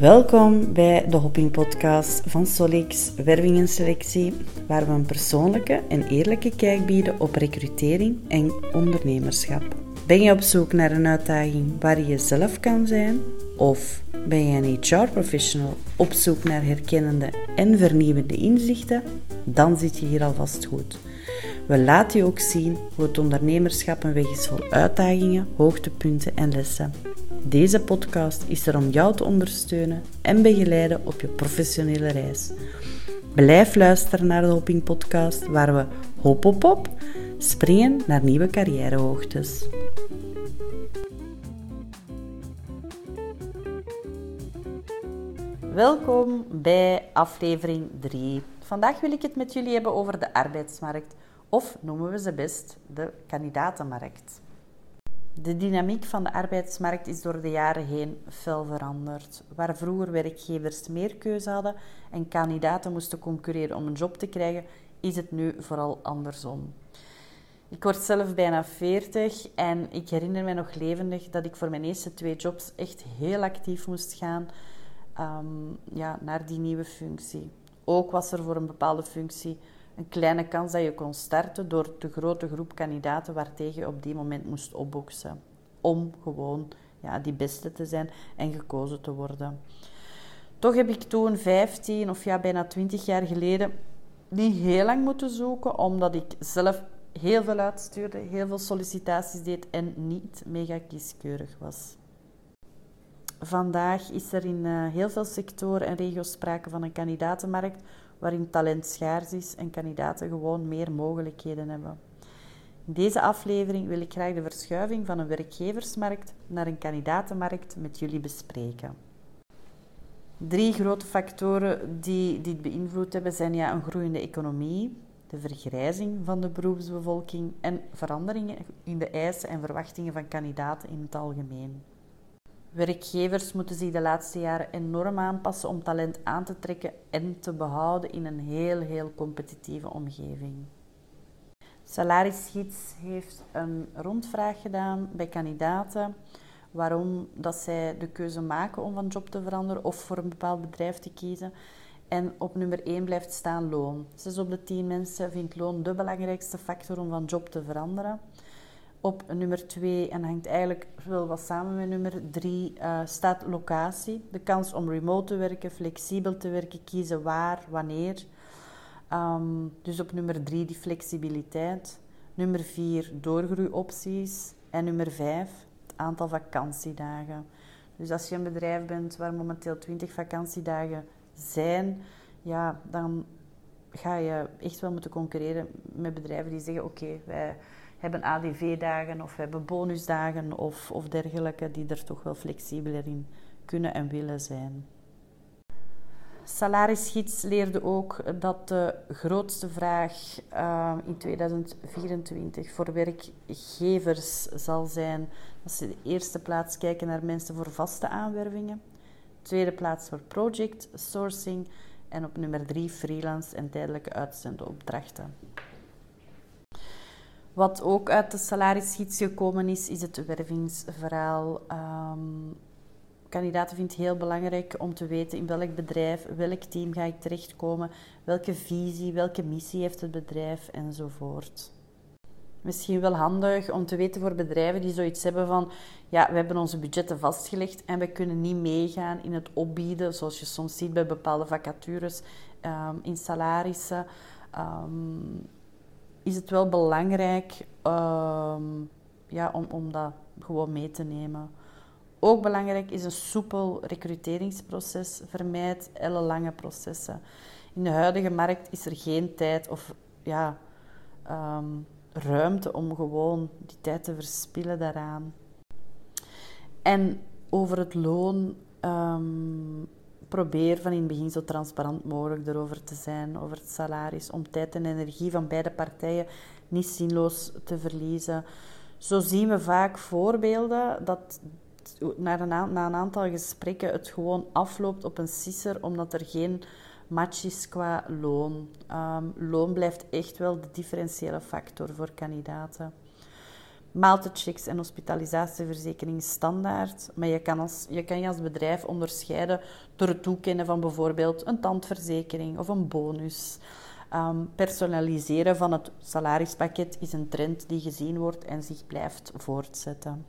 Welkom bij de Hopping Podcast van Solix Werving en Selectie, waar we een persoonlijke en eerlijke kijk bieden op recrutering en ondernemerschap. Ben je op zoek naar een uitdaging waar je jezelf kan zijn? Of ben je een HR-professional op zoek naar herkennende en vernieuwende inzichten? Dan zit je hier alvast goed. We laten je ook zien hoe het ondernemerschap een weg is vol uitdagingen, hoogtepunten en lessen. Deze podcast is er om jou te ondersteunen en begeleiden op je professionele reis. Blijf luisteren naar de Hoping Podcast, waar we hop op hop springen naar nieuwe carrièrehoogtes. Welkom bij aflevering 3. Vandaag wil ik het met jullie hebben over de arbeidsmarkt, of noemen we ze best de kandidatenmarkt. De dynamiek van de arbeidsmarkt is door de jaren heen fel veranderd. Waar vroeger werkgevers meer keuze hadden en kandidaten moesten concurreren om een job te krijgen, is het nu vooral andersom. Ik word zelf bijna 40 en ik herinner me nog levendig dat ik voor mijn eerste twee jobs echt heel actief moest gaan ehm, ja, naar die nieuwe functie. Ook was er voor een bepaalde functie een kleine kans dat je kon starten door de grote groep kandidaten waartegen je op die moment moest opboksen. Om gewoon ja, die beste te zijn en gekozen te worden. Toch heb ik toen 15 of ja, bijna 20 jaar geleden niet heel lang moeten zoeken, omdat ik zelf heel veel uitstuurde, heel veel sollicitaties deed en niet mega kieskeurig was. Vandaag is er in uh, heel veel sectoren en regio's sprake van een kandidatenmarkt waarin talent schaars is en kandidaten gewoon meer mogelijkheden hebben. In deze aflevering wil ik graag de verschuiving van een werkgeversmarkt naar een kandidatenmarkt met jullie bespreken. Drie grote factoren die dit beïnvloed hebben zijn ja, een groeiende economie, de vergrijzing van de beroepsbevolking en veranderingen in de eisen en verwachtingen van kandidaten in het algemeen. Werkgevers moeten zich de laatste jaren enorm aanpassen om talent aan te trekken en te behouden in een heel, heel competitieve omgeving. Salarisgids heeft een rondvraag gedaan bij kandidaten waarom dat zij de keuze maken om van job te veranderen of voor een bepaald bedrijf te kiezen. En op nummer 1 blijft staan loon. 6 op de 10 mensen vindt loon de belangrijkste factor om van job te veranderen. Op nummer 2, en hangt eigenlijk wel wat samen met nummer 3, uh, eh, staat locatie. De kans om remote te werken, flexibel te werken, kiezen waar, wanneer. Um, dus op nummer 3 die flexibiliteit. Nummer 4 doorgroeiopties. En nummer 5 het aantal vakantiedagen. Dus als je een bedrijf bent waar momenteel 20 vakantiedagen zijn, ja, dan ga je echt wel moeten concurreren met bedrijven die zeggen: Oké, wij hebben ADV-dagen of hebben bonusdagen of, of dergelijke, die er toch wel flexibeler in kunnen en willen zijn. Salarisgids leerde ook dat de grootste vraag uh, in 2024 voor werkgevers zal zijn dat ze de eerste plaats kijken naar mensen voor vaste aanwervingen, tweede plaats voor project sourcing en op nummer drie freelance en tijdelijke uitzendopdrachten. Wat ook uit de salarisgids gekomen is, is het wervingsverhaal. Um, kandidaten vindt heel belangrijk om te weten in welk bedrijf, welk team ga ik terechtkomen, welke visie, welke missie heeft het bedrijf enzovoort. Misschien wel handig om te weten voor bedrijven die zoiets hebben van ja, we hebben onze budgetten vastgelegd en we kunnen niet meegaan in het opbieden, zoals je soms ziet bij bepaalde vacatures, um, in salarissen. Um, is het wel belangrijk ehm, ja, om, om dat gewoon mee te nemen. Ook belangrijk is een soepel recruteringsproces. Vermijd ellenlange processen. In de huidige markt is er geen tijd of ja, ehm, ruimte om gewoon die tijd te verspillen daaraan. En over het loon um, probeer van in het begin zo transparant mogelijk erover te zijn, over het salaris, om tijd en energie van beide partijen niet zinloos te verliezen. Zo zien we vaak voorbeelden dat na een, na een aantal gesprekken het gewoon afloopt op een sisser, omdat er geen match is qua loon. Um, loon blijft echt wel de differentiële factor voor kandidaten. Maaltijdchecks en hospitalisatieverzekering standaard. Maar je kan, als, je kan je als bedrijf onderscheiden door het toekennen van bijvoorbeeld een tandverzekering of een bonus. Ehm, personaliseren van het salarispakket is een trend die gezien wordt en zich blijft voortzetten.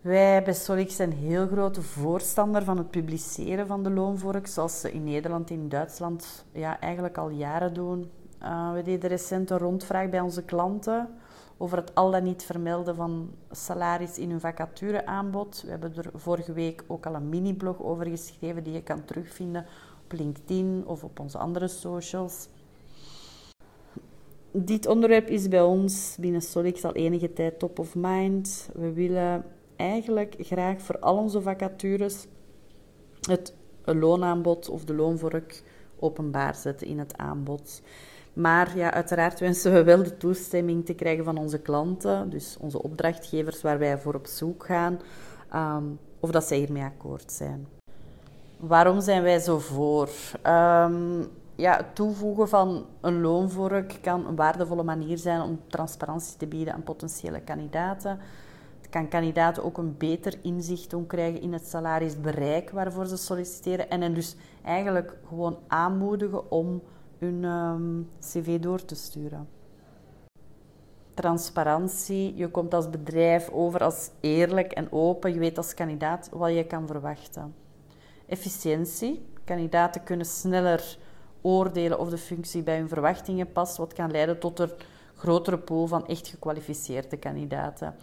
Wij bij Solix zijn heel grote voorstander van het publiceren van de loonvork, zoals ze in Nederland en Duitsland ja, eigenlijk al jaren doen. Uh, we deden recent een rondvraag bij onze klanten over het al dan niet vermelden van salaris in hun vacatureaanbod. We hebben er vorige week ook al een mini-blog over geschreven die je kan terugvinden op LinkedIn of op onze andere socials. Dit onderwerp is bij ons binnen Solix al enige tijd top of mind. We willen eigenlijk graag voor al onze vacatures het loonaanbod of de loonvork openbaar zetten in het aanbod. Maar ja, uiteraard wensen we wel de toestemming te krijgen van onze klanten, dus onze opdrachtgevers waar wij voor op zoek gaan, ehm, of dat zij hiermee akkoord zijn. Waarom zijn wij zo voor? Um, ja, het toevoegen van een loonvork kan een waardevolle manier zijn om transparantie te bieden aan potentiële kandidaten. Het kan kandidaten ook een beter inzicht doen krijgen in het salarisbereik waarvoor ze solliciteren en hen dus eigenlijk gewoon aanmoedigen om hun ehm, cv door te sturen. Transparantie. Je komt als bedrijf over als eerlijk en open. Je weet als kandidaat wat je kan verwachten. Efficiëntie. Kandidaten kunnen sneller oordelen of de functie bij hun verwachtingen past, wat kan leiden tot een grotere pool van echt gekwalificeerde kandidaten.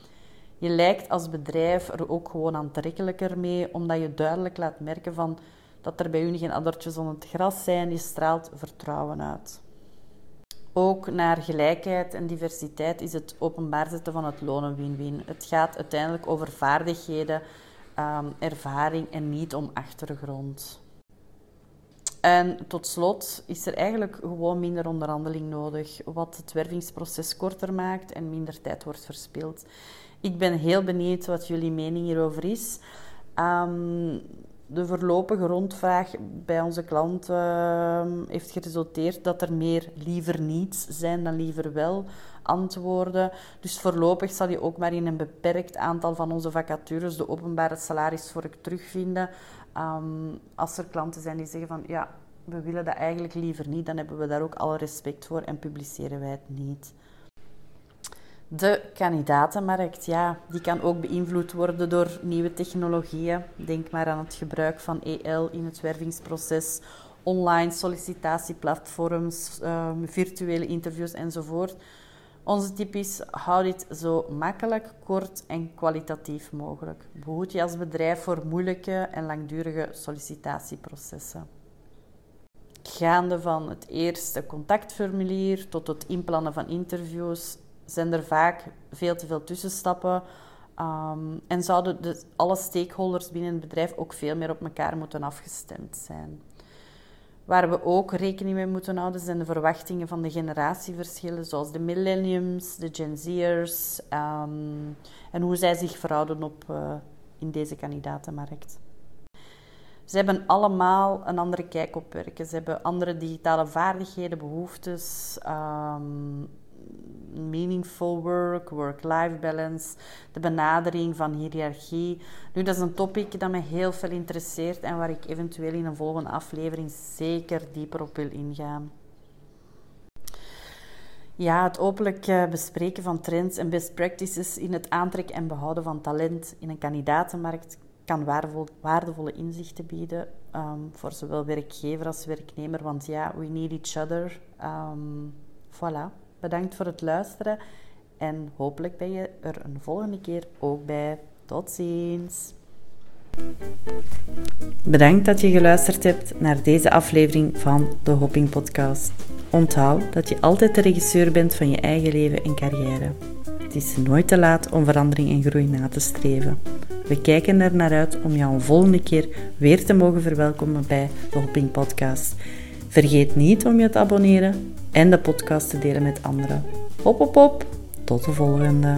Je lijkt als bedrijf er ook gewoon aantrekkelijker mee, omdat je duidelijk laat merken van dat er bij u geen addertjes onder het gras zijn. Je straalt vertrouwen uit. Ook naar gelijkheid en diversiteit is het openbaar zetten van het loon win-win. Het gaat uiteindelijk over vaardigheden, um, ervaring en niet om achtergrond. En tot slot is er eigenlijk gewoon minder onderhandeling nodig, wat het wervingsproces korter maakt en minder tijd wordt verspild. Ik ben heel benieuwd wat jullie mening hierover is. Um, de voorlopige rondvraag bij onze klanten ehm, heeft geresulteerd dat er meer liever niets zijn dan liever wel antwoorden. Dus voorlopig zal je ook maar in een beperkt aantal van onze vacatures de openbare salarisvork terugvinden. Um, als er klanten zijn die zeggen van ja, we willen dat eigenlijk liever niet, dan hebben we daar ook alle respect voor en publiceren wij het niet. De kandidatenmarkt, ja, die kan ook beïnvloed worden door nieuwe technologieën. Denk maar aan het gebruik van EL in het wervingsproces, online sollicitatieplatforms, um, virtuele interviews enzovoort. Onze tip is, hou dit zo makkelijk, kort en kwalitatief mogelijk. Behoed je als bedrijf voor moeilijke en langdurige sollicitatieprocessen. Gaande van het eerste contactformulier tot het inplannen van interviews zijn er vaak veel te veel tussenstappen. Um, en zouden de, alle stakeholders binnen het bedrijf ook veel meer op elkaar moeten afgestemd zijn. Waar we ook rekening mee moeten houden zijn de verwachtingen van de generatieverschillen, zoals de millenniums, de Gen Z'ers, um, en hoe zij zich verhouden op, uh, in deze kandidatenmarkt. Ze hebben allemaal een andere kijk op werken. Ze hebben andere digitale vaardigheden, behoeftes, um, meaningful work, work-life balance, de benadering van hiërarchie. Nu, dat is een topic dat me heel veel interesseert en waar ik eventueel in een volgende aflevering zeker dieper op wil ingaan. Ja, het openlijk eh, bespreken van trends en best practices in het aantrekken en behouden van talent in een kandidatenmarkt kan waardevolle inzichten bieden um, voor zowel werkgever als werknemer. Want ja, we need each other. Um, voilà. Bedankt voor het luisteren en hopelijk ben je er een volgende keer ook bij. Tot ziens. Bedankt dat je geluisterd hebt naar deze aflevering van de Hopping Podcast. Onthoud dat je altijd de regisseur bent van je eigen leven en carrière. Het is nooit te laat om verandering en groei na te streven. We kijken er naar uit om jou een volgende keer weer te mogen verwelkomen bij de Hopping Podcast. Vergeet niet om je te abonneren en de podcast te delen met anderen. Hop, hop, hop. Tot de volgende.